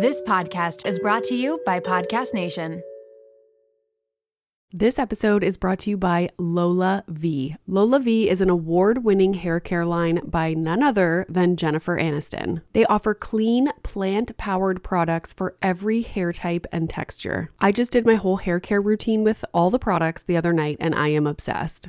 This podcast is brought to you by Podcast Nation. This episode is brought to you by LolaVie. Lola V is an award winning hair care line by none other than Jennifer Aniston. They offer clean, plant powered products for every hair type and texture. I just did my whole hair care routine with all the products the other night and I am obsessed.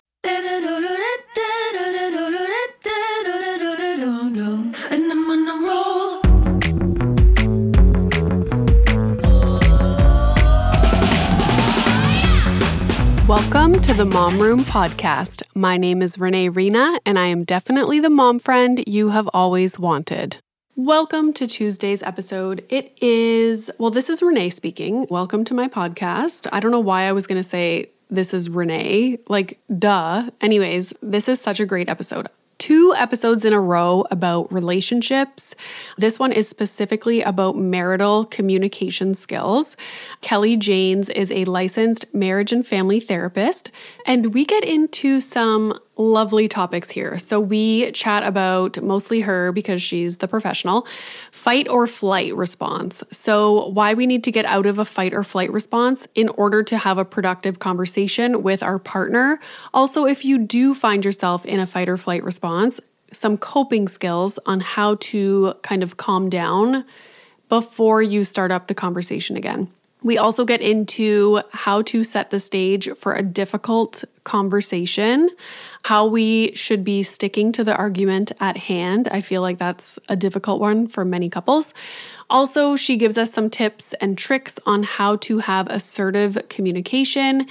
Welcome to the Mom Room podcast. My name is Renee Reina, and I am definitely the mom friend you have always wanted. Welcome to Tuesday's episode. It is, well, this is Renee speaking. Welcome to my podcast. I don't know why I was going to say this is Renee. Like, duh. Anyways, this is such a great episode two episodes in a row about relationships. This one is specifically about marital communication skills. Kelly Janes is a licensed marriage and family therapist, and we get into some lovely topics here. So we chat about mostly her because she's the professional, fight or flight response. So why we need to get out of a fight or flight response in order to have a productive conversation with our partner. Also, if you do find yourself in a fight or flight response, some coping skills on how to kind of calm down before you start up the conversation again. We also get into how to set the stage for a difficult conversation, how we should be sticking to the argument at hand. I feel like that's a difficult one for many couples. Also, she gives us some tips and tricks on how to have assertive communication.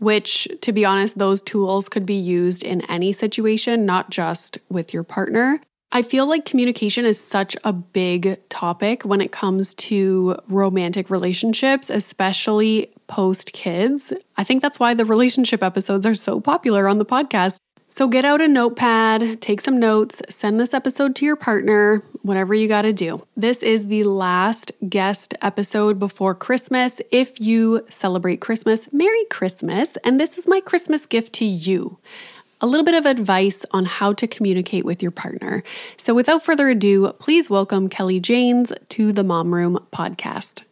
Which, to be honest, those tools could be used in any situation, not just with your partner. I feel like communication is such a big topic when it comes to romantic relationships, especially post kids. I think that's why the relationship episodes are so popular on the podcast. So get out a notepad, take some notes, send this episode to your partner, whatever you got to do. This is the last guest episode before Christmas. If you celebrate Christmas, Merry Christmas. And this is my Christmas gift to you a little bit of advice on how to communicate with your partner. So, without further ado, please welcome Kelly Janes to the Mom Room podcast.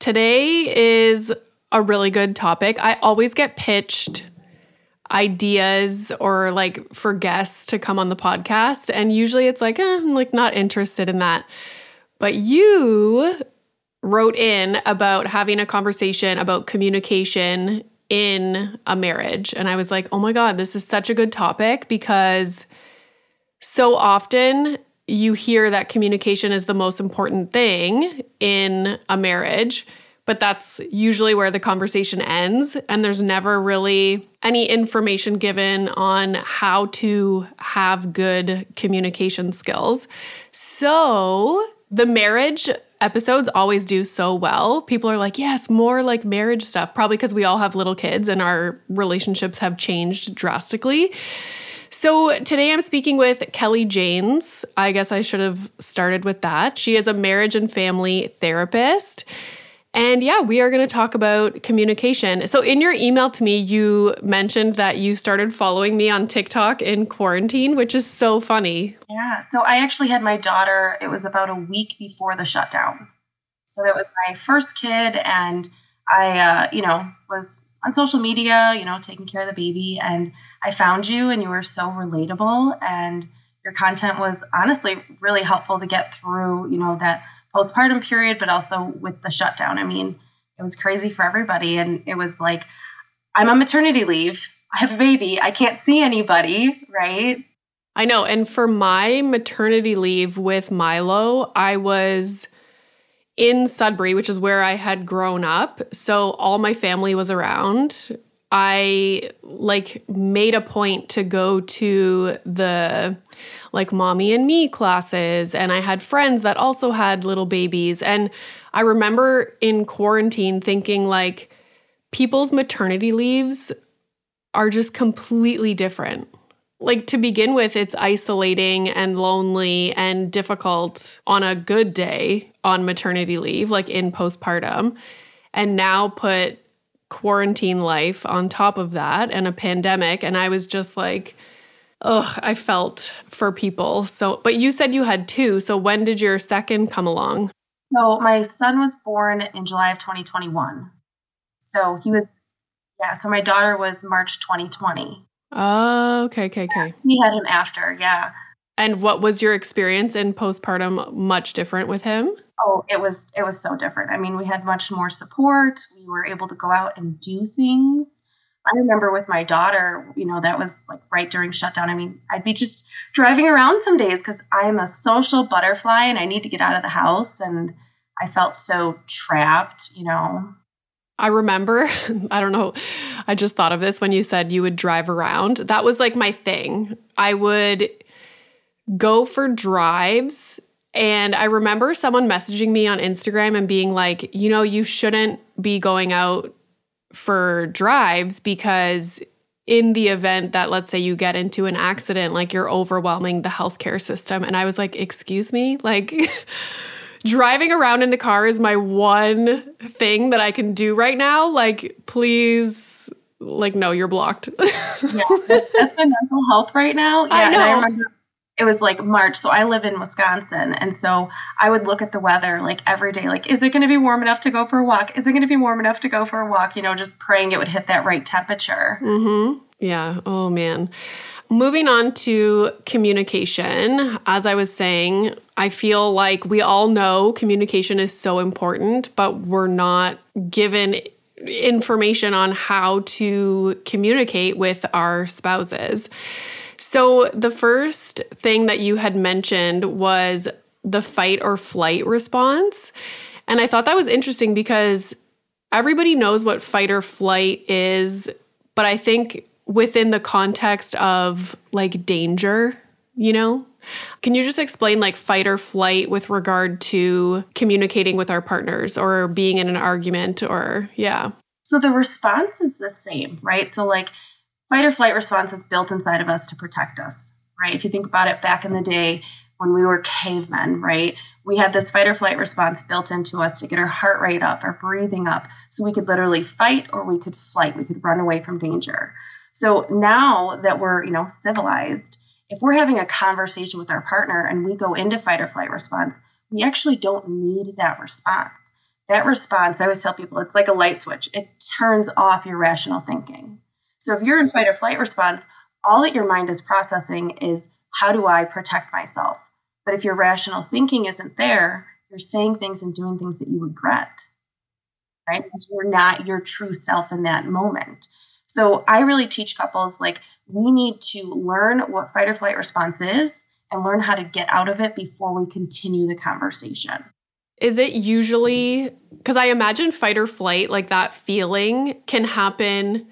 Today is a really good topic. I always get pitched ideas or like for guests to come on the podcast, and usually it's like, eh, I'm like not interested in that. But you wrote in about having a conversation about communication in a marriage. And I was like, oh my God, this is such a good topic because so often you hear that communication is the most important thing in a marriage, but that's usually where the conversation ends. And there's never really any information given on how to have good communication skills. So the marriage episodes always do so well. People are like, yes, more like marriage stuff, probably because we all have little kids and our relationships have changed drastically. So today I'm speaking with Kelly Janes. I guess I should have started with that. She is a marriage and family therapist. And yeah, we are going to talk about communication. So, in your email to me, you mentioned that you started following me on TikTok in quarantine, which is so funny. Yeah. So, I actually had my daughter, it was about a week before the shutdown. So, that was my first kid. And I, uh, you know, was on social media, you know, taking care of the baby. And I found you, and you were so relatable. And your content was honestly really helpful to get through, you know, that postpartum period, but also with the shutdown. I mean, it was crazy for everybody. And it was like, I'm on maternity leave. I have a baby. I can't see anybody, right? I know. And for my maternity leave with Milo, I was in Sudbury, which is where I had grown up. So all my family was around. I like made a point to go to the like mommy and me classes and I had friends that also had little babies and I remember in quarantine thinking like people's maternity leaves are just completely different. Like to begin with it's isolating and lonely and difficult on a good day on maternity leave like in postpartum and now put quarantine life on top of that and a pandemic. And I was just like, ugh, I felt for people. So, but you said you had two. So when did your second come along? So my son was born in July of 2021. So he was, yeah. So my daughter was March 2020. Oh, okay, okay, okay. We had him after, yeah. And what was your experience in postpartum much different with him? Oh, it was it was so different. I mean, we had much more support. We were able to go out and do things. I remember with my daughter, you know, that was like right during shutdown. I mean, I'd be just driving around some days because I'm a social butterfly and I need to get out of the house. And I felt so trapped, you know. I remember, I don't know, I just thought of this when you said you would drive around. That was like my thing. I would go for drives. And I remember someone messaging me on Instagram and being like, you know, you shouldn't be going out for drives because in the event that let's say you get into an accident like you're overwhelming the healthcare system. And i was like excuse me? Like driving around in the car is my one thing that i can do right now? Like please like no you're blocked. Yeah that's, that's my mental health right now. Yeah I know. and i remember it was like March. So I live in Wisconsin. And so I would look at the weather like every day, like, is it going to be warm enough to go for a walk? Is it going to be warm enough to go for a walk? You know, just praying it would hit that right temperature. Mm-hmm. Yeah. Oh, man. Moving on to communication, as I was saying, I feel like we all know communication is so important, but we're not given information on how to communicate with our spouses. So, the first thing that you had mentioned was the fight or flight response. And I thought that was interesting because everybody knows what fight or flight is, but I think within the context of like danger, you know? Can you just explain like fight or flight with regard to communicating with our partners or being in an argument or, yeah? So the response is the same, right? So, like, fight or flight response is built inside of us to protect us, right? If you think about it back in the day when we were cavemen, right? We had this fight or flight response built into us to get our heart rate up, our breathing up, so we could literally fight or we could flight, we could run away from danger. So now that we're, you know, civilized, if we're having a conversation with our partner and we go into fight or flight response, we actually don't need that response. That response, I always tell people, it's like a light switch. It turns off your rational thinking. So if you're in fight or flight response, all that your mind is processing is how do I protect myself? But if your rational thinking isn't there, you're saying things and doing things that you regret, right? Because you're not your true self in that moment. So I really teach couples like we need to learn what fight or flight response is and learn how to get out of it before we continue the conversation. Is it usually because I imagine fight or flight, like that feeling can happen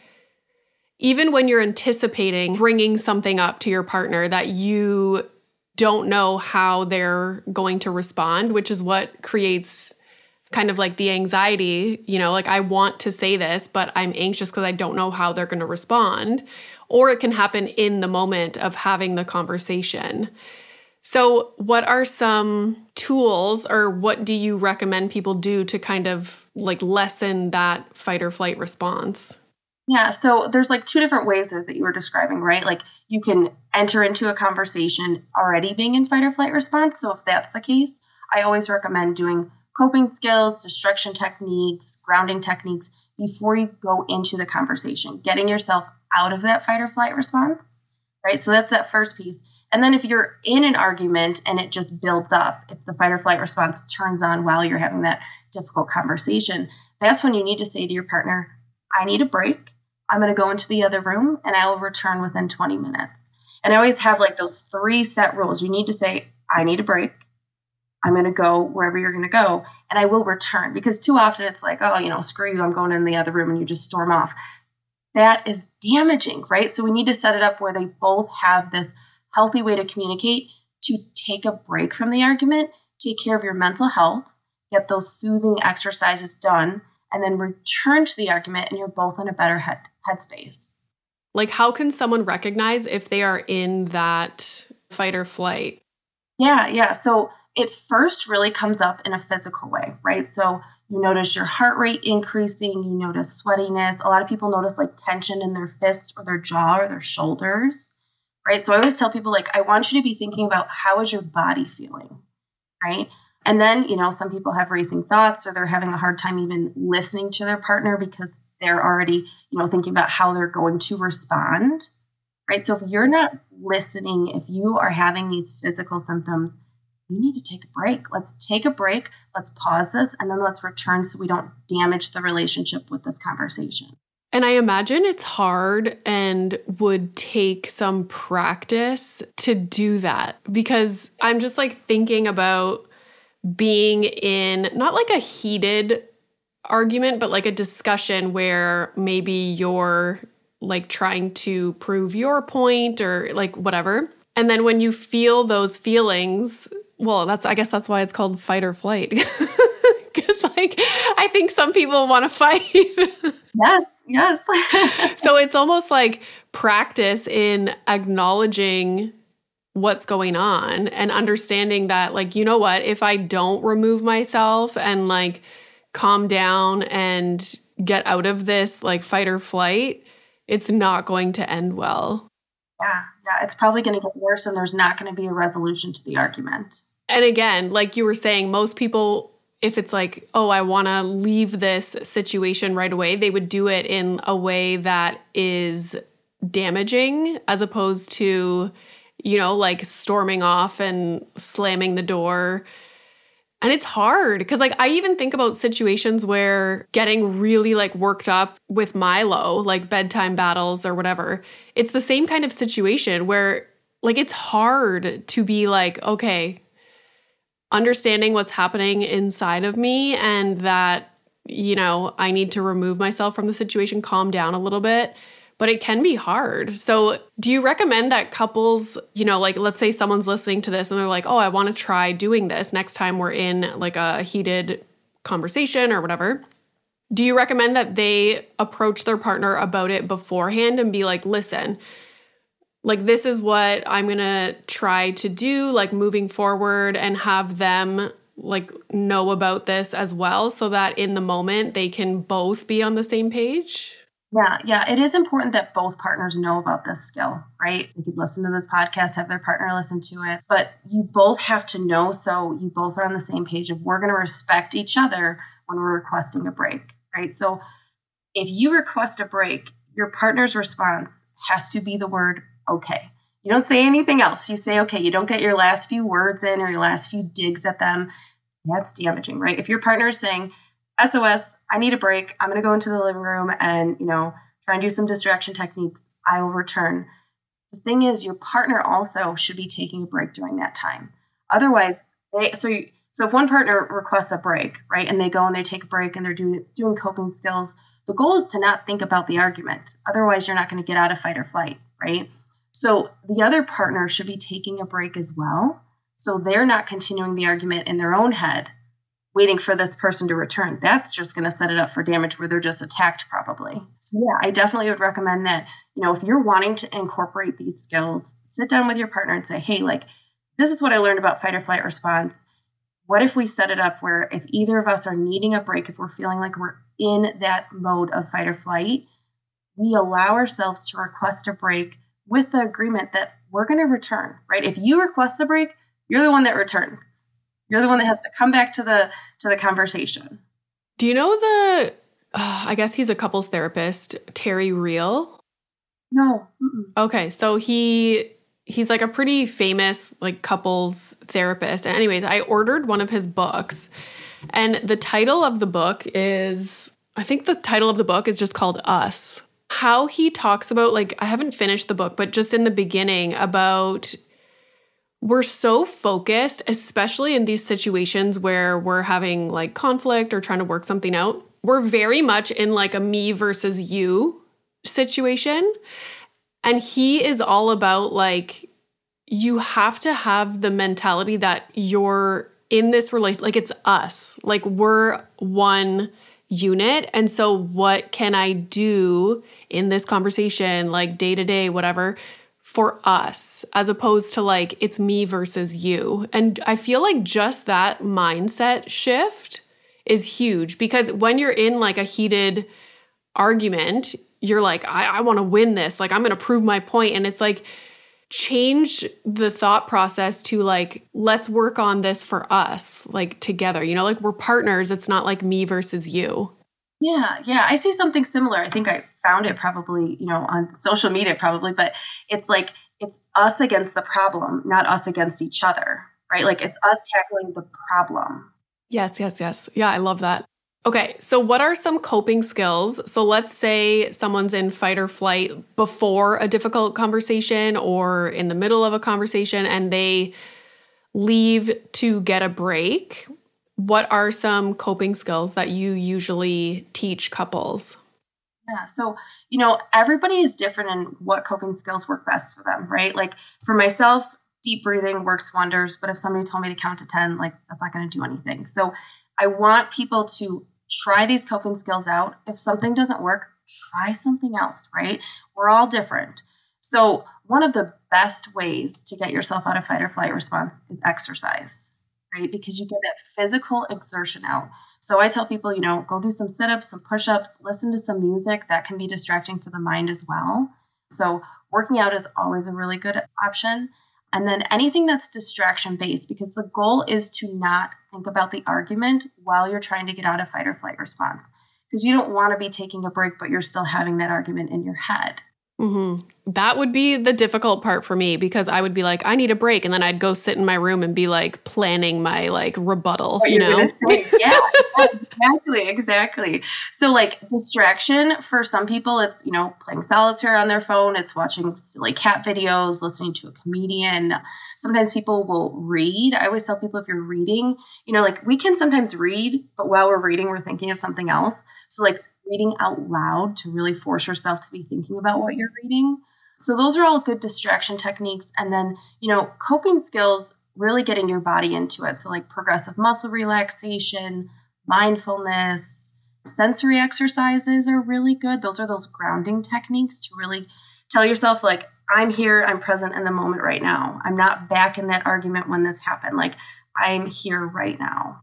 even when you're anticipating bringing something up to your partner that you don't know how they're going to respond, which is what creates kind of like the anxiety, you know, like I want to say this, but I'm anxious because I don't know how they're going to respond. Or it can happen in the moment of having the conversation. So, what are some tools or what do you recommend people do to kind of like lessen that fight or flight response? Yeah, so there's like two different ways that you were describing, right? Like you can enter into a conversation already being in fight or flight response. So if that's the case, I always recommend doing coping skills, distraction techniques, grounding techniques before you go into the conversation, getting yourself out of that fight or flight response, right? So that's that first piece. And then if you're in an argument and it just builds up, if the fight or flight response turns on while you're having that difficult conversation, that's when you need to say to your partner, I need a break. I'm going to go into the other room and I will return within 20 minutes. And I always have like those three set rules. You need to say, I need a break. I'm going to go wherever you're going to go and I will return because too often it's like, oh, you know, screw you, I'm going in the other room and you just storm off. That is damaging, right? So we need to set it up where they both have this healthy way to communicate to take a break from the argument, take care of your mental health, get those soothing exercises done, and then return to the argument and you're both in a better head headspace. Like how can someone recognize if they are in that fight or flight? Yeah, yeah. So it first really comes up in a physical way, right? So you notice your heart rate increasing, you notice sweatiness. A lot of people notice like tension in their fists or their jaw or their shoulders, right? So I always tell people, like, I want you to be thinking about how is your body feeling, right? And then, you know, some people have racing thoughts or they're having a hard time even listening to their partner because they're already, you know, thinking about how they're going to respond, right? So if you're not listening, if you are having these physical symptoms, you need to take a break. Let's take a break. Let's pause this and then let's return so we don't damage the relationship with this conversation. And I imagine it's hard and would take some practice to do that because I'm just like thinking about being in not like a heated argument, but like a discussion where maybe you're like trying to prove your point or like whatever. And then when you feel those feelings, well, that's I guess that's why it's called fight or flight. Cuz like I think some people want to fight. yes, yes. so it's almost like practice in acknowledging what's going on and understanding that like you know what, if I don't remove myself and like calm down and get out of this like fight or flight, it's not going to end well. Yeah, yeah, it's probably going to get worse and there's not going to be a resolution to the argument. And again, like you were saying, most people, if it's like, oh, I want to leave this situation right away, they would do it in a way that is damaging as opposed to, you know, like storming off and slamming the door. And it's hard because, like, I even think about situations where getting really like worked up with Milo, like bedtime battles or whatever, it's the same kind of situation where, like, it's hard to be like, okay, understanding what's happening inside of me and that, you know, I need to remove myself from the situation, calm down a little bit. But it can be hard. So, do you recommend that couples, you know, like let's say someone's listening to this and they're like, oh, I want to try doing this next time we're in like a heated conversation or whatever? Do you recommend that they approach their partner about it beforehand and be like, listen, like this is what I'm going to try to do like moving forward and have them like know about this as well so that in the moment they can both be on the same page? Yeah, yeah, it is important that both partners know about this skill, right? They could listen to this podcast, have their partner listen to it, but you both have to know so you both are on the same page of we're going to respect each other when we're requesting a break, right? So if you request a break, your partner's response has to be the word okay. You don't say anything else. You say, okay, you don't get your last few words in or your last few digs at them. That's damaging, right? If your partner is saying, SOS, I need a break. I'm going to go into the living room and, you know, try and do some distraction techniques. I will return. The thing is, your partner also should be taking a break during that time. Otherwise, they, so you, so if one partner requests a break, right, and they go and they take a break and they're doing doing coping skills, the goal is to not think about the argument. Otherwise, you're not going to get out of fight or flight, right? So the other partner should be taking a break as well. So they're not continuing the argument in their own head, waiting for this person to return. That's just going to set it up for damage where they're just attacked, probably. So, yeah, I definitely would recommend that, you know, if you're wanting to incorporate these skills, sit down with your partner and say, hey, like, this is what I learned about fight or flight response. What if we set it up where if either of us are needing a break, if we're feeling like we're in that mode of fight or flight, we allow ourselves to request a break with the agreement that we're going to return, right? If you request a break, you're the one that returns. You're the one that has to come back to the to the conversation. Do you know the uh, I guess he's a couples therapist, Terry Real? No. Mm-mm. Okay, so he he's like a pretty famous like couples therapist. And anyways, I ordered one of his books. And the title of the book is I think the title of the book is just called Us. How he talks about like I haven't finished the book, but just in the beginning about we're so focused, especially in these situations where we're having like conflict or trying to work something out. We're very much in like a me versus you situation. And he is all about like, you have to have the mentality that you're in this relation, like it's us, like we're one unit. And so, what can I do in this conversation, like day to day, whatever, for us, as opposed to like it's me versus you? And I feel like just that mindset shift is huge because when you're in like a heated argument, you're like, I, I want to win this. Like, I'm going to prove my point. And it's like, change the thought process to like, let's work on this for us, like together. You know, like we're partners. It's not like me versus you. Yeah, yeah. I see something similar. I think I found it probably, you know, on social media, probably, but it's like, it's us against the problem, not us against each other, right? Like, it's us tackling the problem. Yes, yes, yes. Yeah, I love that. Okay, so what are some coping skills? So let's say someone's in fight or flight before a difficult conversation or in the middle of a conversation and they leave to get a break. What are some coping skills that you usually teach couples? Yeah, so you know, everybody is different in what coping skills work best for them, right? Like for myself, deep breathing works wonders, but if somebody told me to count to 10, like that's not going to do anything. So I want people to try these coping skills out. If something doesn't work, try something else, right? We're all different. So, one of the best ways to get yourself out of fight or flight response is exercise, right? Because you get that physical exertion out. So, I tell people, you know, go do some sit ups, some push ups, listen to some music. That can be distracting for the mind as well. So, working out is always a really good option. And then anything that's distraction based, because the goal is to not think about the argument while you're trying to get out of fight or flight response. Because you don't want to be taking a break, but you're still having that argument in your head. Mm-hmm. That would be the difficult part for me because I would be like, I need a break, and then I'd go sit in my room and be like planning my like rebuttal. What you know? yeah, exactly, exactly. So like distraction for some people, it's you know playing solitaire on their phone, it's watching silly cat videos, listening to a comedian. Sometimes people will read. I always tell people if you're reading, you know, like we can sometimes read, but while we're reading, we're thinking of something else. So like reading out loud to really force yourself to be thinking about what you're reading. So those are all good distraction techniques. And then, you know, coping skills, really getting your body into it. So like progressive muscle relaxation, mindfulness, sensory exercises are really good. Those are those grounding techniques to really tell yourself like I'm here, I'm present in the moment right now. I'm not back in that argument when this happened. Like I'm here right now.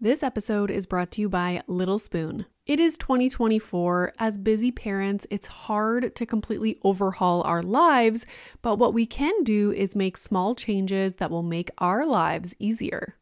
This episode is brought to you by Little Spoon. It is 2024. As busy parents, it's hard to completely overhaul our lives, but what we can do is make small changes that will make our lives easier.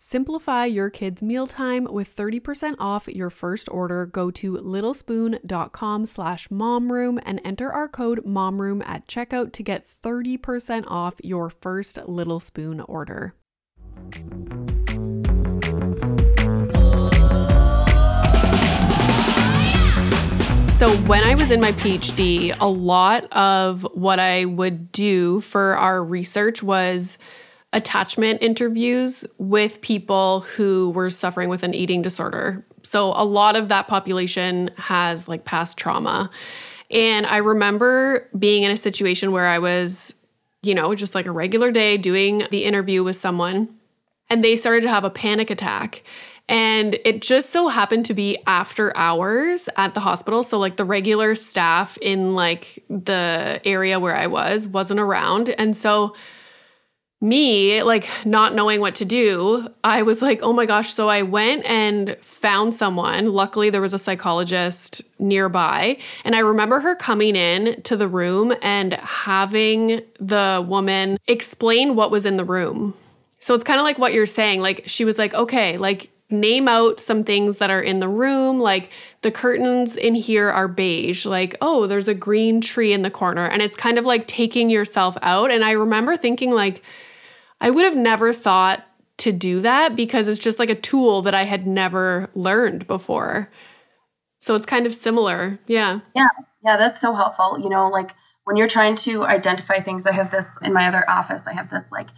Simplify your kids' mealtime with 30% off your first order. Go to littlespoon.com slash momroom and enter our code momroom at checkout to get 30% off your first Little Spoon order. So, when I was in my PhD, a lot of what I would do for our research was attachment interviews with people who were suffering with an eating disorder. So a lot of that population has like past trauma. And I remember being in a situation where I was, you know, just like a regular day doing the interview with someone and they started to have a panic attack. And it just so happened to be after hours at the hospital. So, like, the regular staff in like the area where I was wasn't around. And so, me, like not knowing what to do, I was like, oh my gosh. So I went and found someone. Luckily, there was a psychologist nearby. And I remember her coming in to the room and having the woman explain what was in the room. So it's kind of like what you're saying. Like, she was like, okay, like, name out some things that are in the room like the curtains in here are beige like oh there's a green tree in the corner and it's kind of like taking yourself out and i remember thinking like I would have never thought to do that because it's just like a tool that I had never learned before. So it's kind of similar. Yeah. Yeah. Yeah. That's so helpful. You know, like when you're trying to identify things, I have this in my other office, I have this like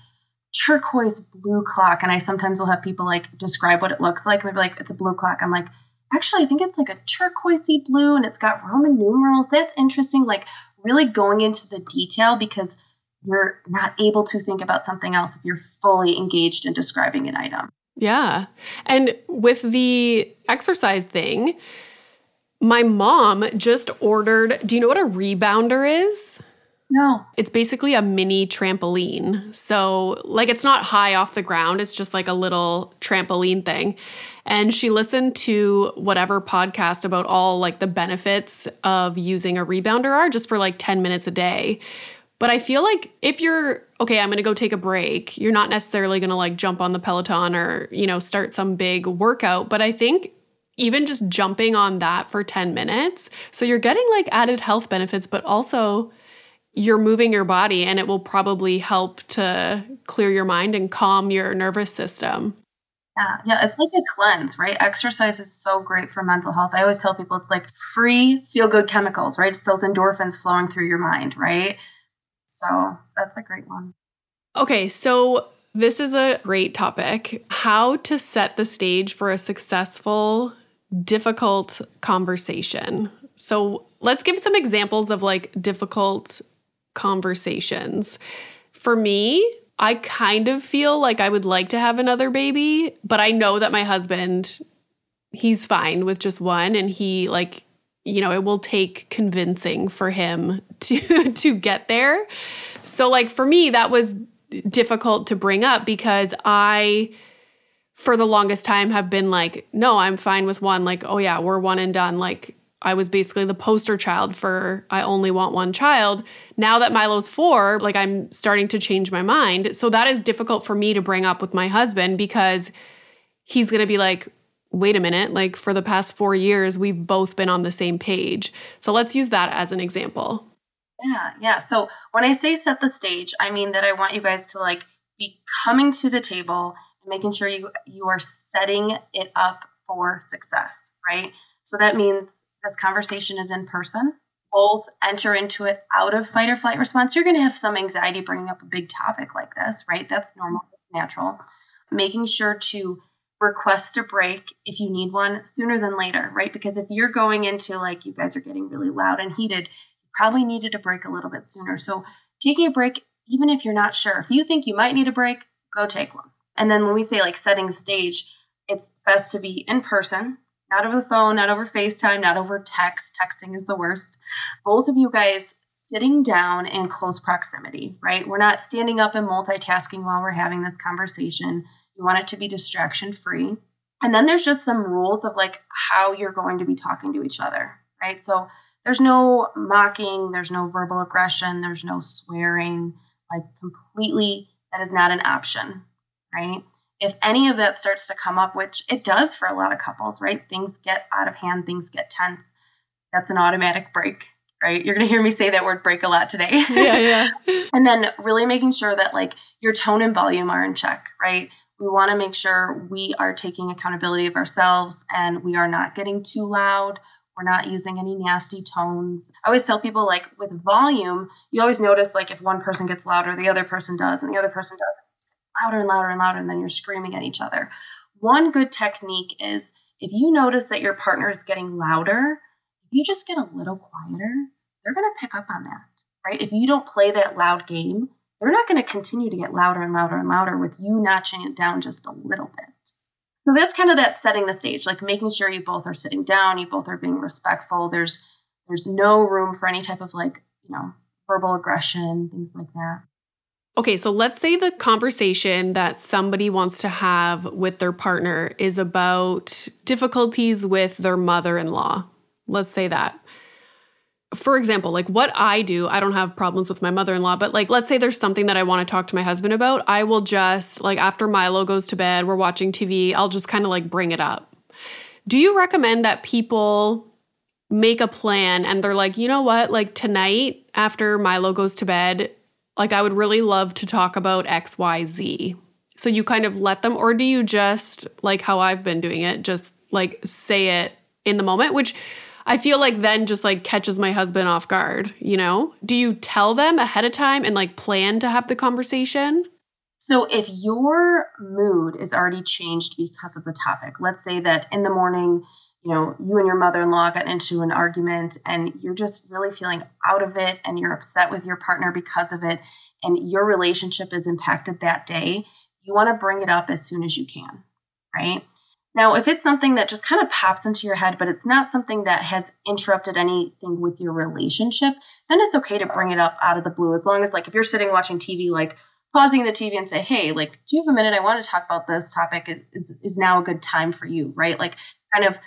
turquoise blue clock. And I sometimes will have people like describe what it looks like. They're like, it's a blue clock. I'm like, actually, I think it's like a turquoisey blue and it's got Roman numerals. That's interesting. Like really going into the detail because you're not able to think about something else if you're fully engaged in describing an item. Yeah. And with the exercise thing, my mom just ordered, do you know what a rebounder is? No. It's basically a mini trampoline. So, like, it's not high off the ground, it's just like a little trampoline thing. And she listened to whatever podcast about all like the benefits of using a rebounder are just for like 10 minutes a day. But I feel like if you're okay, I'm going to go take a break, you're not necessarily going to like jump on the Peloton or, you know, start some big workout. But I think even just jumping on that for 10 minutes, so you're getting like added health benefits, but also you're moving your body and it will probably help to clear your mind and calm your nervous system. Yeah, yeah, it's like a cleanse, right? Exercise is so great for mental health. I always tell people it's like free feel good chemicals, right? It's those endorphins flowing through your mind, right? So that's a great one. Okay, so this is a great topic. How to set the stage for a successful, difficult conversation. So let's give some examples of like difficult conversations. For me, I kind of feel like I would like to have another baby, but I know that my husband, he's fine with just one and he like you know, it will take convincing for him to to get there. So like for me that was difficult to bring up because I for the longest time have been like, no, I'm fine with one. Like, oh yeah, we're one and done. Like I was basically the poster child for I only want one child. Now that Milo's four, like I'm starting to change my mind. So that is difficult for me to bring up with my husband because he's going to be like, wait a minute, like for the past four years, we've both been on the same page. So let's use that as an example. Yeah, yeah. So when I say set the stage, I mean that I want you guys to like be coming to the table and making sure you you are setting it up for success, right? So that means this conversation is in person. Both enter into it out of fight or flight response. You're going to have some anxiety bringing up a big topic like this, right? That's normal, it's natural. Making sure to request a break if you need one sooner than later, right? Because if you're going into like you guys are getting really loud and heated, you probably needed a break a little bit sooner. So taking a break, even if you're not sure, if you think you might need a break, go take one. And then when we say like setting the stage, it's best to be in person, not over the phone, not over FaceTime, not over text. Texting is the worst. Both of you guys sitting down in close proximity, right? We're not standing up and multitasking while we're having this conversation you want it to be distraction free. And then there's just some rules of like how you're going to be talking to each other, right? So there's no mocking, there's no verbal aggression, there's no swearing, like completely, that is not an option, right? If any of that starts to come up, which it does for a lot of couples, right? Things get out of hand, things get tense. That's an automatic break, right? You're going to hear me say that word break a lot today. Yeah, yeah. and then really making sure that like your tone and volume are in check, right? We want to make sure we are taking accountability of ourselves and we are not getting too loud. We're not using any nasty tones. I always tell people, like with volume, you always notice like if one person gets louder, the other person does, and the other person does louder and louder and louder, and then you're screaming at each other. One good technique is if you notice that your partner is getting louder, if you just get a little quieter, they're going to pick up on that, right? If you don't play that loud game, they're not going to continue to get louder and louder and louder with you notching it down just a little bit. So that's kind of that setting the stage, like making sure you both are sitting down, you both are being respectful. There's there's no room for any type of like, you know, verbal aggression, things like that. Okay, so let's say the conversation that somebody wants to have with their partner is about difficulties with their mother in law. Let's say that for example, like what I do, I don't have problems with my mother in law, but like let's say there's something that I want to talk to my husband about, I will just, like after Milo goes to bed, we're watching TV, I'll just kind of like bring it up. Do you recommend that people make a plan and they're like, you know what, like tonight after Milo goes to bed, like I would really love to talk about XYZ? So you kind of let them, or do you just, like how I've been doing it, just like say it in the moment, which I feel like then just like catches my husband off guard, you know? Do you tell them ahead of time and like plan to have the conversation? So if your mood is already changed because of the topic, let's say that in the morning, you know, you and your mother-in-law got into an argument and you're just really feeling out of it and you're upset with your partner because of it and your relationship is impacted that day, you want to bring it up as soon as you can, right? Now, if it's something that just kind of pops into your head, but it's not something that has interrupted anything with your relationship, then it's okay to bring it up out of the blue. As long as, like, if you're sitting watching TV, like pausing the TV and say, "Hey, like, do you have a minute? I want to talk about this topic. Is is now a good time for you?" Right? Like, kind of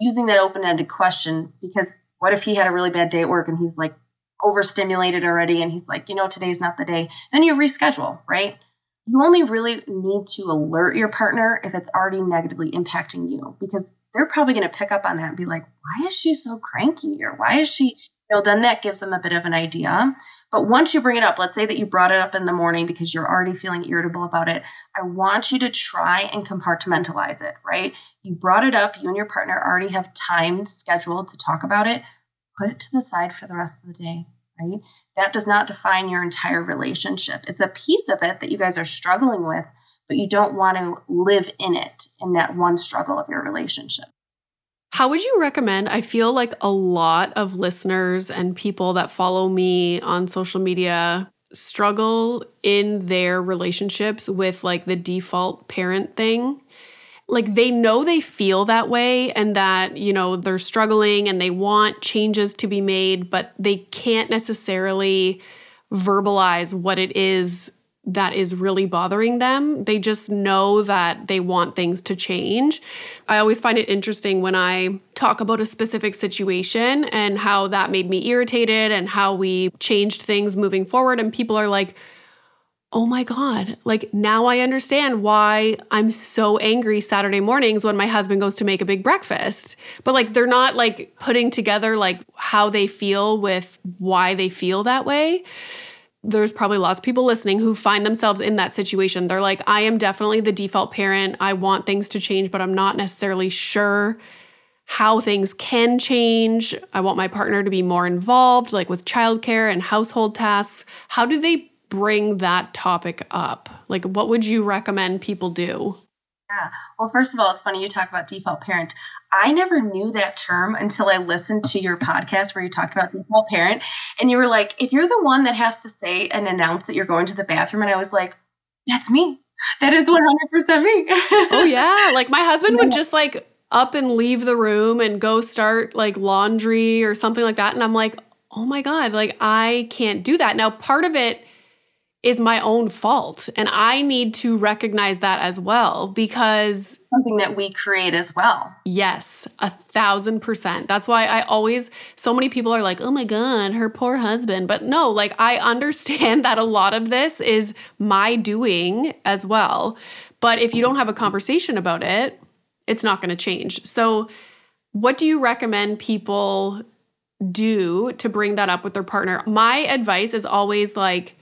using that open-ended question because what if he had a really bad day at work and he's like overstimulated already, and he's like, you know, today's not the day. Then you reschedule, right? You only really need to alert your partner if it's already negatively impacting you because they're probably going to pick up on that and be like, why is she so cranky? Or why is she, you know, then that gives them a bit of an idea. But once you bring it up, let's say that you brought it up in the morning because you're already feeling irritable about it. I want you to try and compartmentalize it, right? You brought it up, you and your partner already have time scheduled to talk about it. Put it to the side for the rest of the day right? That does not define your entire relationship. It's a piece of it that you guys are struggling with, but you don't want to live in it in that one struggle of your relationship. How would you recommend? I feel like a lot of listeners and people that follow me on social media struggle in their relationships with like the default parent thing. Like they know they feel that way and that, you know, they're struggling and they want changes to be made, but they can't necessarily verbalize what it is that is really bothering them. They just know that they want things to change. I always find it interesting when I talk about a specific situation and how that made me irritated and how we changed things moving forward. And people are like, oh my God, like now I understand why I'm so angry Saturday mornings when my husband goes to make a big breakfast. But like they're not like putting together like how they feel with why they feel that way there's probably lots of people listening who find themselves in that situation. They're like, I am definitely the default parent. I want things to change, but I'm not necessarily sure how things can change. I want my partner to be more involved, like with childcare and household tasks. How do they bring that topic up? Like, what would you recommend people do? Yeah. Well, first of all, it's funny you talk about default parent. I never knew that term until I listened to your podcast where you talked about default parent. And you were like, if you're the one that has to say and announce that you're going to the bathroom, and I was like, that's me. That is 100% me. oh, yeah. Like my husband would just like up and leave the room and go start like laundry or something like that. And I'm like, oh my God, like I can't do that. Now, part of it is my own fault. And I need to recognize that as well because something that we create as well. Yes, a thousand percent. That's why I always, so many people are like, oh my God, her poor husband. But no, like I understand that a lot of this is my doing as well. But if you don't have a conversation about it, it's not going to change. So, what do you recommend people do to bring that up with their partner? My advice is always like,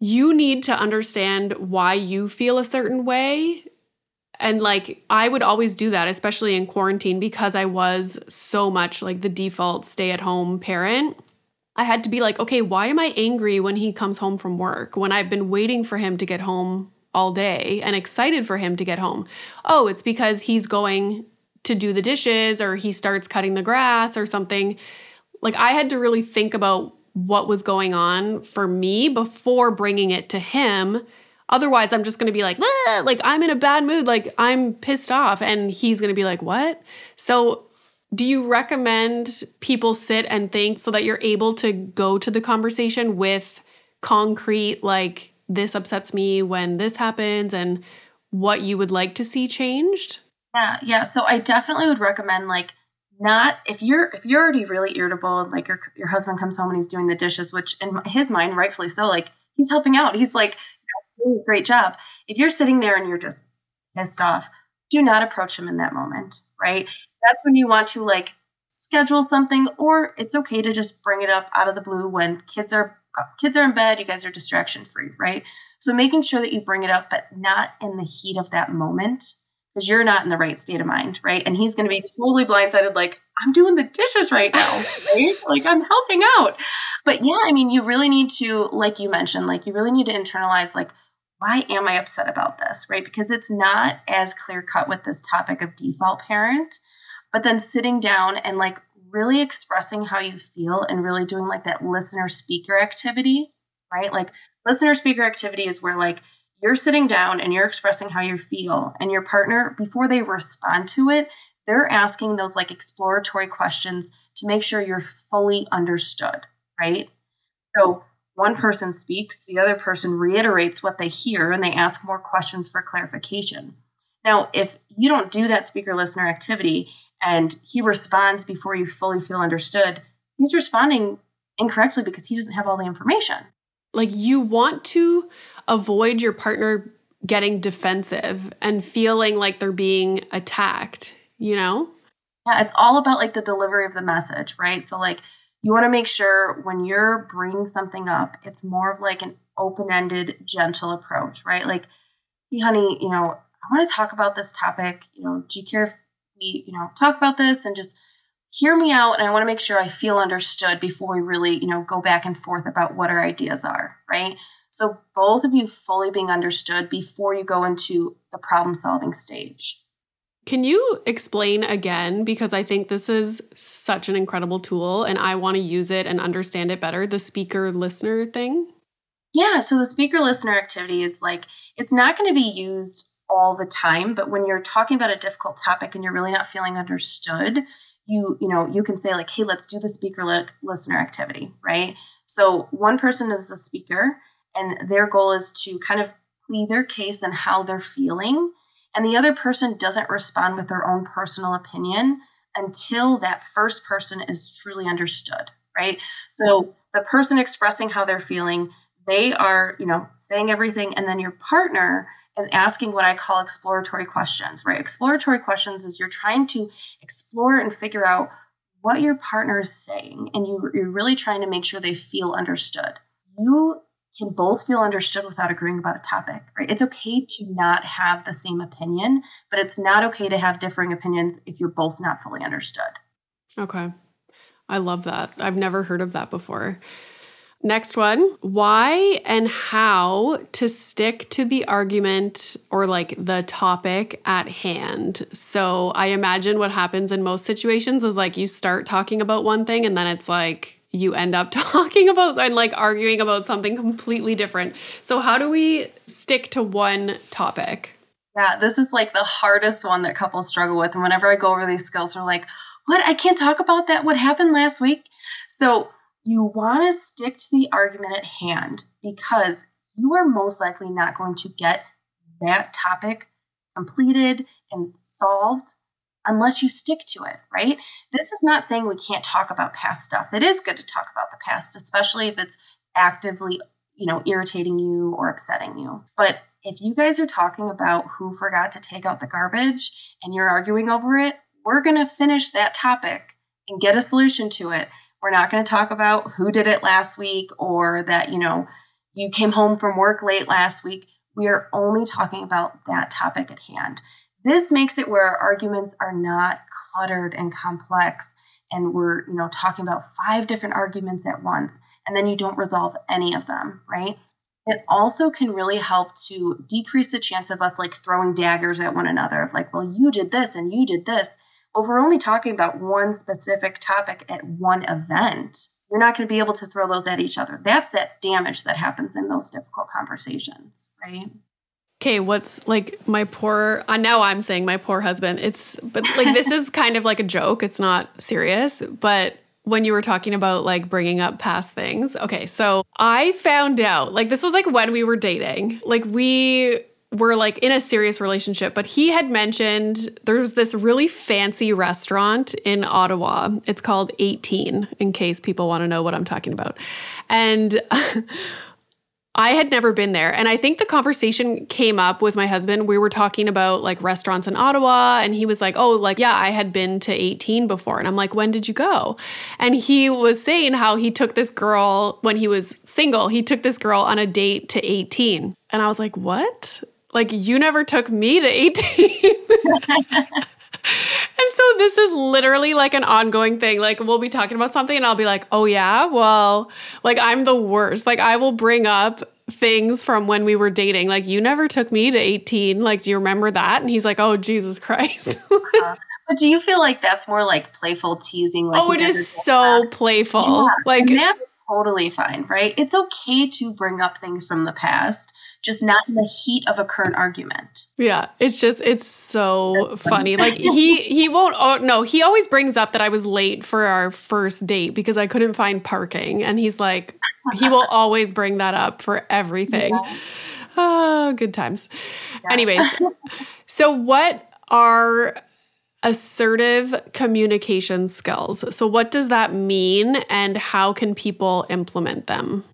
you need to understand why you feel a certain way. And like, I would always do that, especially in quarantine, because I was so much like the default stay at home parent. I had to be like, okay, why am I angry when he comes home from work? When I've been waiting for him to get home all day and excited for him to get home. Oh, it's because he's going to do the dishes or he starts cutting the grass or something. Like, I had to really think about what was going on for me before bringing it to him. Otherwise, I'm just going to be like, ah, like I'm in a bad mood, like I'm pissed off and he's going to be like, "What?" So, do you recommend people sit and think so that you're able to go to the conversation with concrete like this upsets me when this happens and what you would like to see changed? Yeah, yeah. So I definitely would recommend like not if you're if you're already really irritable and like your your husband comes home and he's doing the dishes which in his mind rightfully so like he's helping out. He's like great job. If you're sitting there and you're just pissed off do not approach him in that moment right? That's when you want to like schedule something or it's okay to just bring it up out of the blue when kids are uh, kids are in bed you guys are distraction free right? So making sure that you bring it up but not in the heat of that moment because you're not in the right state of mind, right? And he's going to be mm-hmm. totally blindsided, like, I'm doing the dishes right now, right? like, I'm helping out. But yeah, I mean, you really need to, like you mentioned, like, you really need to internalize, like, why am I upset about this, right? Because it's not as clear cut with this topic of default parent, but then sitting down and like really expressing how you feel and really doing like that listener speaker activity, right? Like, listener speaker activity is where like, you're sitting down and you're expressing how you feel and your partner before they respond to it they're asking those like exploratory questions to make sure you're fully understood right? So one person speaks the other person reiterates what they hear and they ask more questions for clarification. Now if you don't do that speaker listener activity and he responds before you fully feel understood he's responding incorrectly because he doesn't have all the information like you want to avoid your partner getting defensive and feeling like they're being attacked, you know? Yeah, it's all about like the delivery of the message, right? So, like, you want to make sure when you're bringing something up, it's more of like an open ended, gentle approach, right? Like, hey, honey, you know, I want to talk about this topic. You know, do you care if we, you know, talk about this and just hear me out? And I want to make sure I feel understood before we really, you know, go back and forth about what our ideas are, right? So, both of you fully being understood before you go into the problem solving stage. Can you explain again? Because I think this is such an incredible tool and I want to use it and understand it better the speaker listener thing. Yeah. So the speaker listener activity is like, it's not going to be used all the time, but when you're talking about a difficult topic and you're really not feeling understood, you you know you can say like hey let's do the speaker li- listener activity right? So one person is the speaker and their goal is to kind of plead their case and how they're feeling and the other person doesn't respond with their own personal opinion until that first person is truly understood right? So the person expressing how they're feeling they are you know saying everything and then your partner is asking what I call exploratory questions, right? Exploratory questions is you're trying to explore and figure out what your partner is saying, and you, you're really trying to make sure they feel understood. You can both feel understood without agreeing about a topic, right? It's okay to not have the same opinion, but it's not okay to have differing opinions if you're both not fully understood. Okay. I love that. I've never heard of that before. Next one why and how to stick to the argument or like the topic at hand. So I imagine what happens in most situations is like you start talking about one thing and then it's like you end up talking about and like arguing about something completely different. So, how do we stick to one topic? Yeah, this is like the hardest one that couples struggle with. And whenever I go over these skills, they're like, what? I can't talk about that. What happened last week? So, you want to stick to the argument at hand because you are most likely not going to get that topic completed and solved unless you stick to it, right? This is not saying we can't talk about past stuff. It is good to talk about the past, especially if it's actively, you know, irritating you or upsetting you. But if you guys are talking about who forgot to take out the garbage and you're arguing over it, we're going to finish that topic and get a solution to it we're not going to talk about who did it last week or that, you know, you came home from work late last week. We are only talking about that topic at hand. This makes it where our arguments are not cluttered and complex and we're, you know, talking about five different arguments at once and then you don't resolve any of them, right? It also can really help to decrease the chance of us like throwing daggers at one another of like, well, you did this and you did this well, if we're only talking about one specific topic at one event, you're not going to be able to throw those at each other. That's that damage that happens in those difficult conversations, right? Okay, what's like my poor uh, now I'm saying my poor husband. It's but like this is kind of like a joke. It's not serious, but when you were talking about like bringing up past things. Okay, so I found out like this was like when we were dating. Like we were like in a serious relationship, but he had mentioned there's this really fancy restaurant in Ottawa. It's called 18, in case people want to know what I'm talking about. And I had never been there. And I think the conversation came up with my husband. We were talking about like restaurants in Ottawa. And he was like, Oh, like, yeah, I had been to 18 before. And I'm like, When did you go? And he was saying how he took this girl when he was single, he took this girl on a date to 18. And I was like, What? Like you never took me to 18 and so this is literally like an ongoing thing. Like we'll be talking about something and i'll be like oh yeah? Well like i'm the worst. Like i will bring up things from when we were dating like you never took me to 18 like do you remember that? And he's like oh jesus christ. Uh, but do you feel like that's more like playful teasing like oh it is so playful. Yeah. like and that's totally fine right? It's okay to bring up things from the past just not in the heat of a current argument. Yeah, it's just it's so funny. funny. Like he he won't oh no, he always brings up that I was late for our first date because I couldn't find parking and he's like he will always bring that up for everything. Yeah. Oh, good times. Yeah. Anyways, so what are assertive communication skills? So what does that mean and how can people implement them?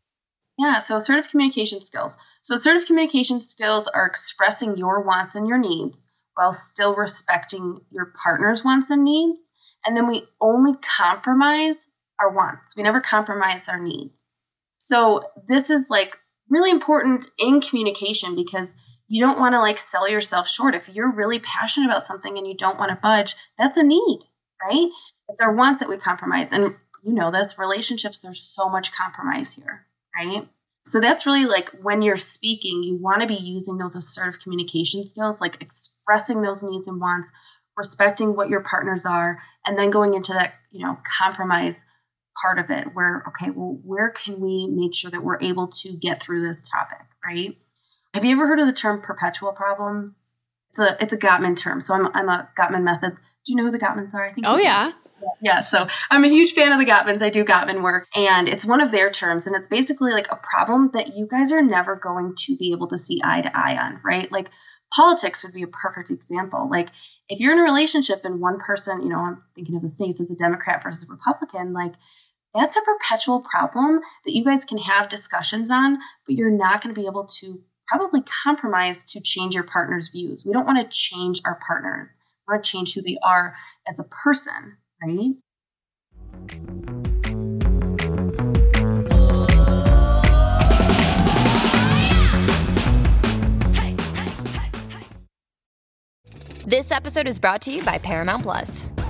Yeah, so assertive communication skills. So, assertive communication skills are expressing your wants and your needs while still respecting your partner's wants and needs. And then we only compromise our wants, we never compromise our needs. So, this is like really important in communication because you don't want to like sell yourself short. If you're really passionate about something and you don't want to budge, that's a need, right? It's our wants that we compromise. And you know this relationships, there's so much compromise here right? So that's really like when you're speaking, you want to be using those assertive communication skills, like expressing those needs and wants, respecting what your partners are, and then going into that, you know, compromise part of it where, okay, well, where can we make sure that we're able to get through this topic, right? Have you ever heard of the term perpetual problems? It's a it's a Gottman term. So I'm I'm a Gottman method. Do you know who the Gottmans are? I think. Oh yeah. Yeah, so I'm a huge fan of the Gottmans. I do Gottman work, and it's one of their terms, and it's basically like a problem that you guys are never going to be able to see eye to eye on, right? Like politics would be a perfect example. Like if you're in a relationship and one person, you know, I'm thinking of the states as a Democrat versus Republican, like that's a perpetual problem that you guys can have discussions on, but you're not going to be able to probably compromise to change your partner's views. We don't want to change our partners. To change who they are as a person, right? This episode is brought to you by Paramount Plus.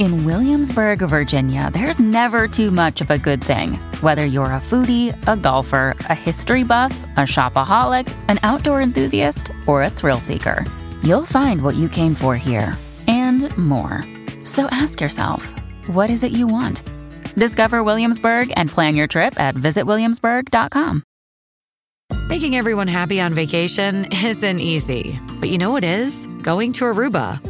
In Williamsburg, Virginia, there's never too much of a good thing. Whether you're a foodie, a golfer, a history buff, a shopaholic, an outdoor enthusiast, or a thrill seeker, you'll find what you came for here and more. So ask yourself, what is it you want? Discover Williamsburg and plan your trip at visitwilliamsburg.com. Making everyone happy on vacation isn't easy, but you know what is? Going to Aruba.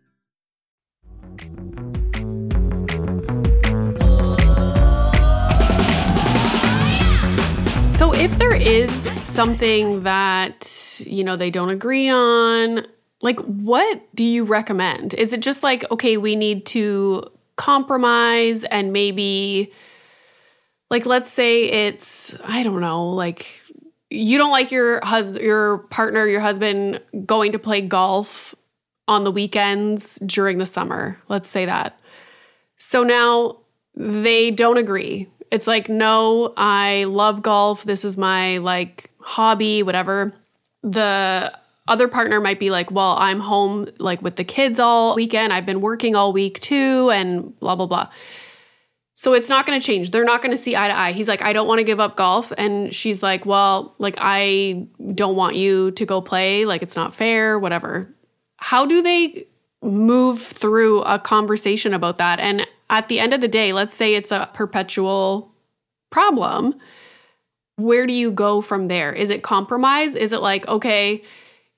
if there is something that, you know, they don't agree on, like what do you recommend? Is it just like, okay, we need to compromise and maybe like let's say it's I don't know, like you don't like your hus- your partner, your husband going to play golf on the weekends during the summer. Let's say that. So now they don't agree it's like, no, I love golf. This is my like hobby, whatever. The other partner might be like, well, I'm home like with the kids all weekend. I've been working all week too, and blah, blah, blah. So it's not going to change. They're not going to see eye to eye. He's like, I don't want to give up golf. And she's like, well, like, I don't want you to go play. Like, it's not fair, whatever. How do they move through a conversation about that? And at the end of the day, let's say it's a perpetual problem. Where do you go from there? Is it compromise? Is it like, okay,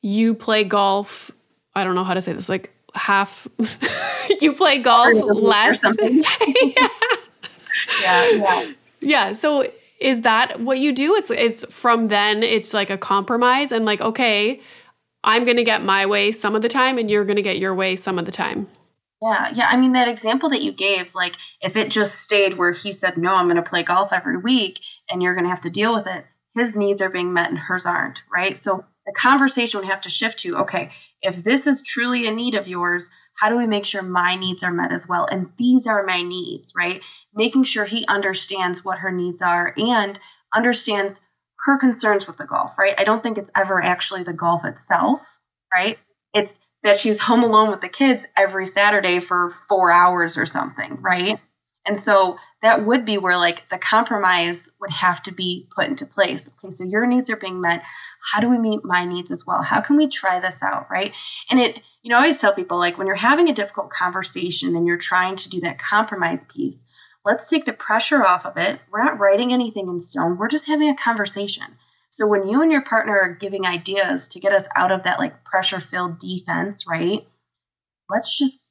you play golf? I don't know how to say this, like half, you play golf less. yeah. yeah, yeah. Yeah. So is that what you do? It's it's from then it's like a compromise and like, okay, I'm gonna get my way some of the time and you're gonna get your way some of the time. Yeah, yeah. I mean, that example that you gave, like, if it just stayed where he said, no, I'm going to play golf every week and you're going to have to deal with it, his needs are being met and hers aren't, right? So the conversation would have to shift to, okay, if this is truly a need of yours, how do we make sure my needs are met as well? And these are my needs, right? Making sure he understands what her needs are and understands her concerns with the golf, right? I don't think it's ever actually the golf itself, right? It's that she's home alone with the kids every Saturday for four hours or something, right? And so that would be where like the compromise would have to be put into place. Okay, so your needs are being met. How do we meet my needs as well? How can we try this out, right? And it, you know, I always tell people like when you're having a difficult conversation and you're trying to do that compromise piece, let's take the pressure off of it. We're not writing anything in stone. We're just having a conversation. So when you and your partner are giving ideas to get us out of that like pressure filled defense, right? Let's just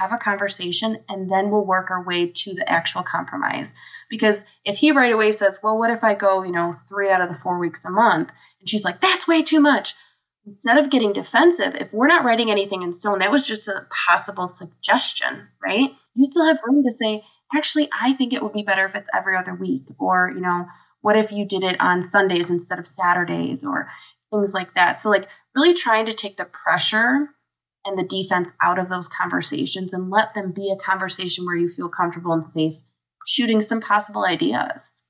have a conversation and then we'll work our way to the actual compromise. Because if he right away says, well, what if I go, you know, three out of the four weeks a month? And she's like, that's way too much. instead of getting defensive, if we're not writing anything in stone, that was just a possible suggestion, right? You still have room to say, actually, I think it would be better if it's every other week. Or, you know, what if you did it on Sundays instead of Saturdays or things like that? So, like, really trying to take the pressure and the defense out of those conversations and let them be a conversation where you feel comfortable and safe shooting some possible ideas.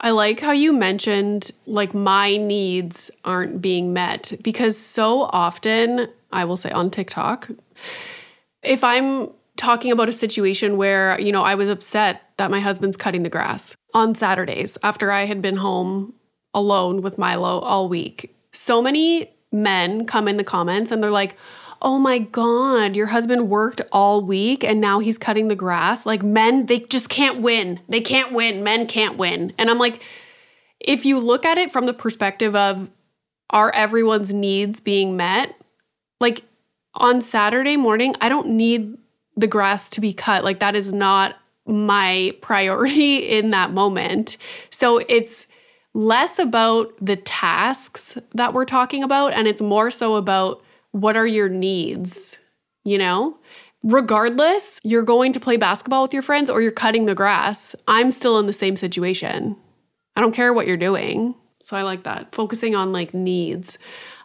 I like how you mentioned like my needs aren't being met because so often, I will say on TikTok, if I'm talking about a situation where, you know, I was upset that my husband's cutting the grass on Saturdays after I had been home alone with Milo all week, so many men come in the comments and they're like, oh my God, your husband worked all week and now he's cutting the grass. Like men, they just can't win. They can't win. Men can't win. And I'm like, if you look at it from the perspective of are everyone's needs being met? Like on Saturday morning, I don't need the grass to be cut. Like that is not my priority in that moment. So it's less about the tasks that we're talking about and it's more so about what are your needs? You know? Regardless, you're going to play basketball with your friends or you're cutting the grass. I'm still in the same situation. I don't care what you're doing. So I like that. Focusing on like needs.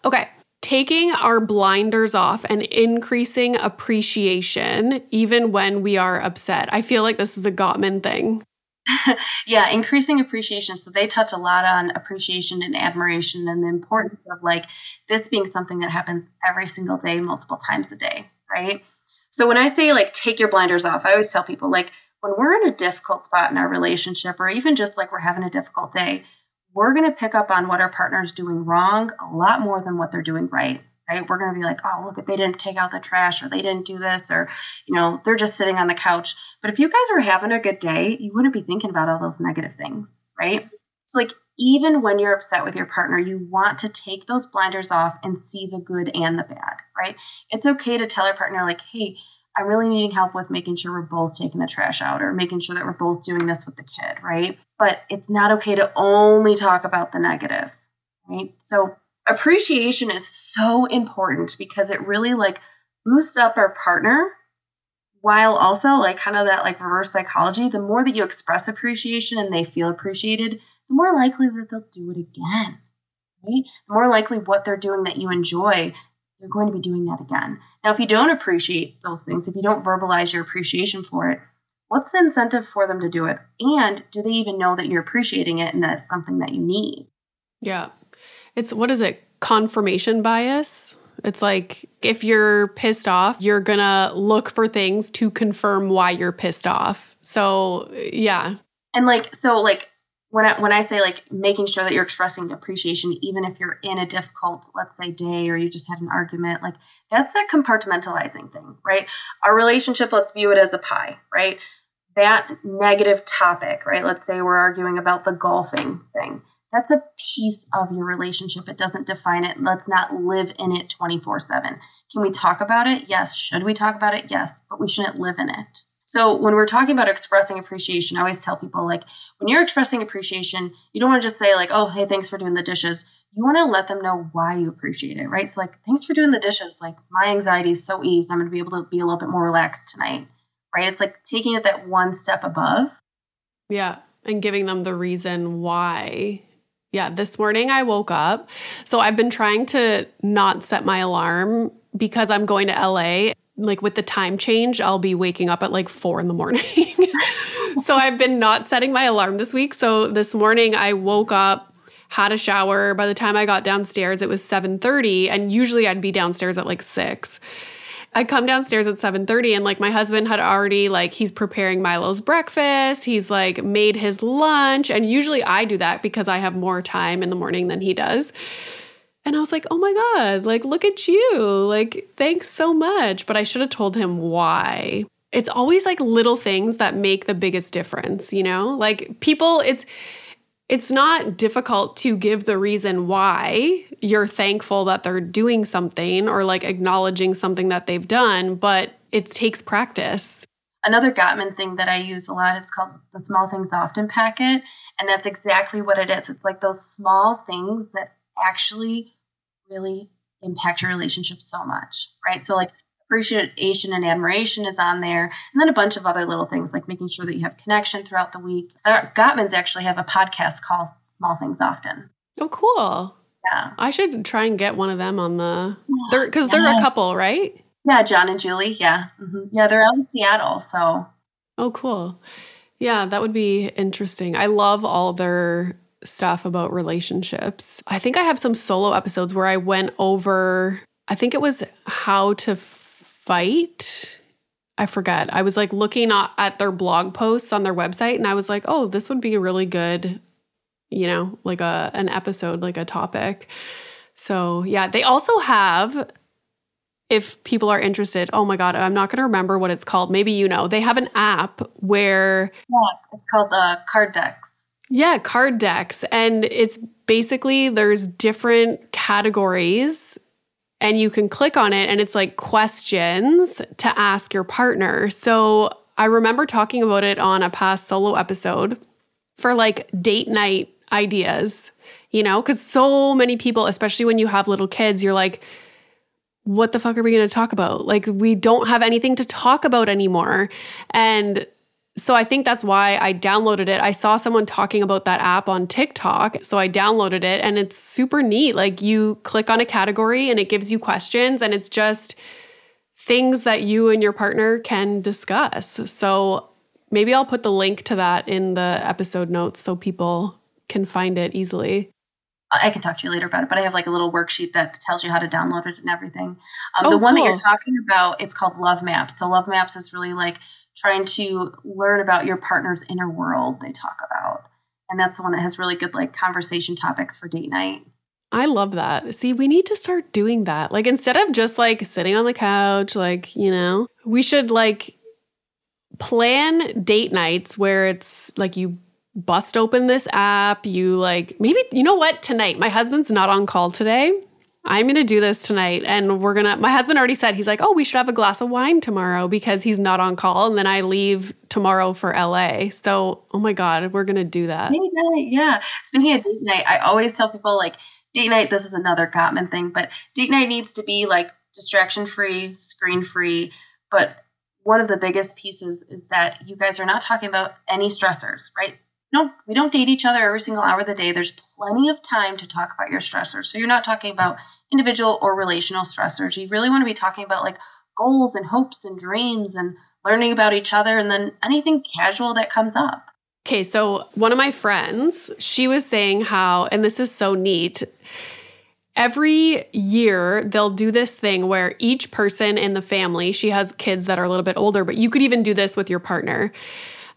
Okay. Taking our blinders off and increasing appreciation even when we are upset. I feel like this is a Gottman thing. yeah, increasing appreciation. So they touch a lot on appreciation and admiration and the importance of like this being something that happens every single day, multiple times a day, right? So when I say like take your blinders off, I always tell people like when we're in a difficult spot in our relationship or even just like we're having a difficult day, we're going to pick up on what our partner is doing wrong a lot more than what they're doing right right? We're going to be like, oh, look, they didn't take out the trash or they didn't do this or, you know, they're just sitting on the couch. But if you guys were having a good day, you wouldn't be thinking about all those negative things, right? So, like, even when you're upset with your partner, you want to take those blinders off and see the good and the bad, right? It's okay to tell your partner, like, hey, I'm really needing help with making sure we're both taking the trash out or making sure that we're both doing this with the kid, right? But it's not okay to only talk about the negative, right? So, appreciation is so important because it really like boosts up our partner while also like kind of that like reverse psychology the more that you express appreciation and they feel appreciated the more likely that they'll do it again right the more likely what they're doing that you enjoy they're going to be doing that again now if you don't appreciate those things if you don't verbalize your appreciation for it what's the incentive for them to do it and do they even know that you're appreciating it and that's something that you need yeah it's what is it? Confirmation bias. It's like if you're pissed off, you're gonna look for things to confirm why you're pissed off. So yeah. And like so like when I when I say like making sure that you're expressing appreciation, even if you're in a difficult, let's say, day or you just had an argument, like that's that compartmentalizing thing, right? Our relationship, let's view it as a pie, right? That negative topic, right? Let's say we're arguing about the golfing thing that's a piece of your relationship. It doesn't define it. Let's not live in it 24 7. Can we talk about it? Yes. Should we talk about it? Yes. But we shouldn't live in it. So when we're talking about expressing appreciation, I always tell people like when you're expressing appreciation, you don't want to just say like, "Oh, hey, thanks for doing the dishes." You want to let them know why you appreciate it, right? So like, "Thanks for doing the dishes. Like my anxiety is so eased. I'm going to be able to be a little bit more relaxed tonight." Right? It's like taking it that one step above. Yeah, and giving them the reason why yeah, this morning I woke up. So I've been trying to not set my alarm because I'm going to LA. Like with the time change, I'll be waking up at like four in the morning. so I've been not setting my alarm this week. So this morning I woke up, had a shower. By the time I got downstairs, it was 7:30, and usually I'd be downstairs at like six. I come downstairs at 7:30 and like my husband had already like he's preparing Milo's breakfast, he's like made his lunch and usually I do that because I have more time in the morning than he does. And I was like, "Oh my god, like look at you. Like thanks so much." But I should have told him why. It's always like little things that make the biggest difference, you know? Like people it's it's not difficult to give the reason why you're thankful that they're doing something or like acknowledging something that they've done, but it takes practice. Another Gottman thing that I use a lot, it's called the small things often packet. And that's exactly what it is. It's like those small things that actually really impact your relationship so much, right? So like appreciation and admiration is on there, and then a bunch of other little things like making sure that you have connection throughout the week. The Gottmans actually have a podcast called Small Things Often. Oh, cool. Yeah. I should try and get one of them on the they're because they're a couple, right? Yeah, John and Julie. Yeah. hmm Yeah, they're out in Seattle. So Oh, cool. Yeah, that would be interesting. I love all their stuff about relationships. I think I have some solo episodes where I went over, I think it was how to fight. I forget. I was like looking at, their blog posts on their website and I was like, oh, this would be a really good, you know, like a an episode, like a topic. So yeah, they also have if people are interested, oh my God, I'm not going to remember what it's called. Maybe you know. They have an app where, yeah, it's called uh, Card Decks. Yeah, card decks. And it's basically there's different categories and you can click on it and it's like questions to ask your partner. So I remember talking about it on a past solo episode for like date night ideas, you know, because so many people, especially when you have little kids, you're like, what the fuck are we going to talk about? Like, we don't have anything to talk about anymore. And so I think that's why I downloaded it. I saw someone talking about that app on TikTok. So I downloaded it and it's super neat. Like, you click on a category and it gives you questions, and it's just things that you and your partner can discuss. So maybe I'll put the link to that in the episode notes so people can find it easily. I can talk to you later about it, but I have like a little worksheet that tells you how to download it and everything. Um, Oh, the one that you're talking about, it's called Love Maps. So Love Maps is really like trying to learn about your partner's inner world. They talk about, and that's the one that has really good like conversation topics for date night. I love that. See, we need to start doing that. Like instead of just like sitting on the couch, like, you know, we should like plan date nights where it's like you bust open this app, you like maybe you know what, tonight. My husband's not on call today. I'm going to do this tonight and we're going to my husband already said he's like, "Oh, we should have a glass of wine tomorrow because he's not on call and then I leave tomorrow for LA." So, oh my god, we're going to do that. Yeah. Speaking of date night, I always tell people like date night. This is another Gottman thing, but date night needs to be like distraction free, screen free. But one of the biggest pieces is that you guys are not talking about any stressors, right? No, we don't date each other every single hour of the day. There's plenty of time to talk about your stressors. So you're not talking about individual or relational stressors. You really want to be talking about like goals and hopes and dreams and learning about each other and then anything casual that comes up. Okay, so one of my friends, she was saying how, and this is so neat. Every year, they'll do this thing where each person in the family, she has kids that are a little bit older, but you could even do this with your partner.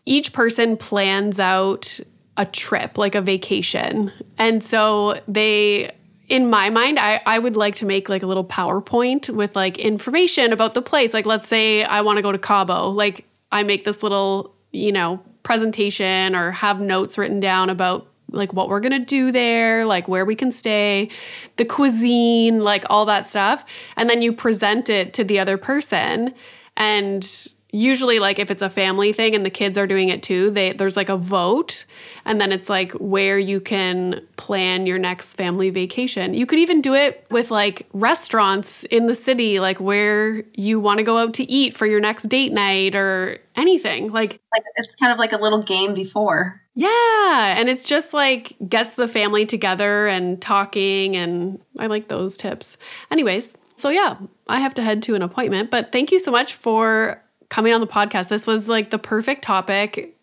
Each person plans out a trip, like a vacation. And so they, in my mind, I, I would like to make like a little PowerPoint with like information about the place. Like, let's say I want to go to Cabo. Like, I make this little, you know, presentation or have notes written down about like what we're going to do there, like where we can stay, the cuisine, like all that stuff. And then you present it to the other person. And usually like if it's a family thing and the kids are doing it too, they there's like a vote and then it's like where you can plan your next family vacation. You could even do it with like restaurants in the city, like where you want to go out to eat for your next date night or anything. Like Like it's kind of like a little game before. yeah, and it's just like gets the family together and talking and I like those tips. Anyways, so yeah, I have to head to an appointment, but thank you so much for coming on the podcast. This was like the perfect topic.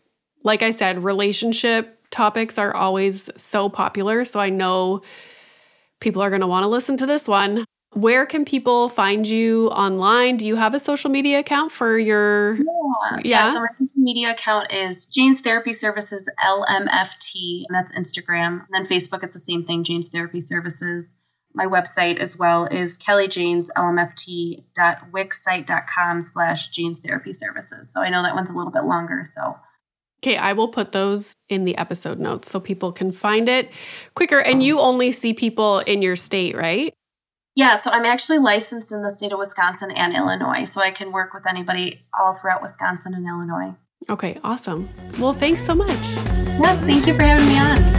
Like I said, relationship topics are always so popular, so I know people are going to want to listen to this one. Where can people find you online? Do you have a social media account for your Yeah. Yeah. So our social media account is Janes Therapy Services LMFT, and that's Instagram. And then Facebook, it's the same thing, Janes Therapy Services. My website as well is kellyjaneslmft.wixsite.com slash Janes Therapy Services. So I know that one's a little bit longer. So Okay, I will put those in the episode notes so people can find it quicker. And you only see people in your state, right? yeah, so I'm actually licensed in the state of Wisconsin and Illinois. So I can work with anybody all throughout Wisconsin and Illinois. Okay, awesome. Well, thanks so much. Yes, thank you for having me on.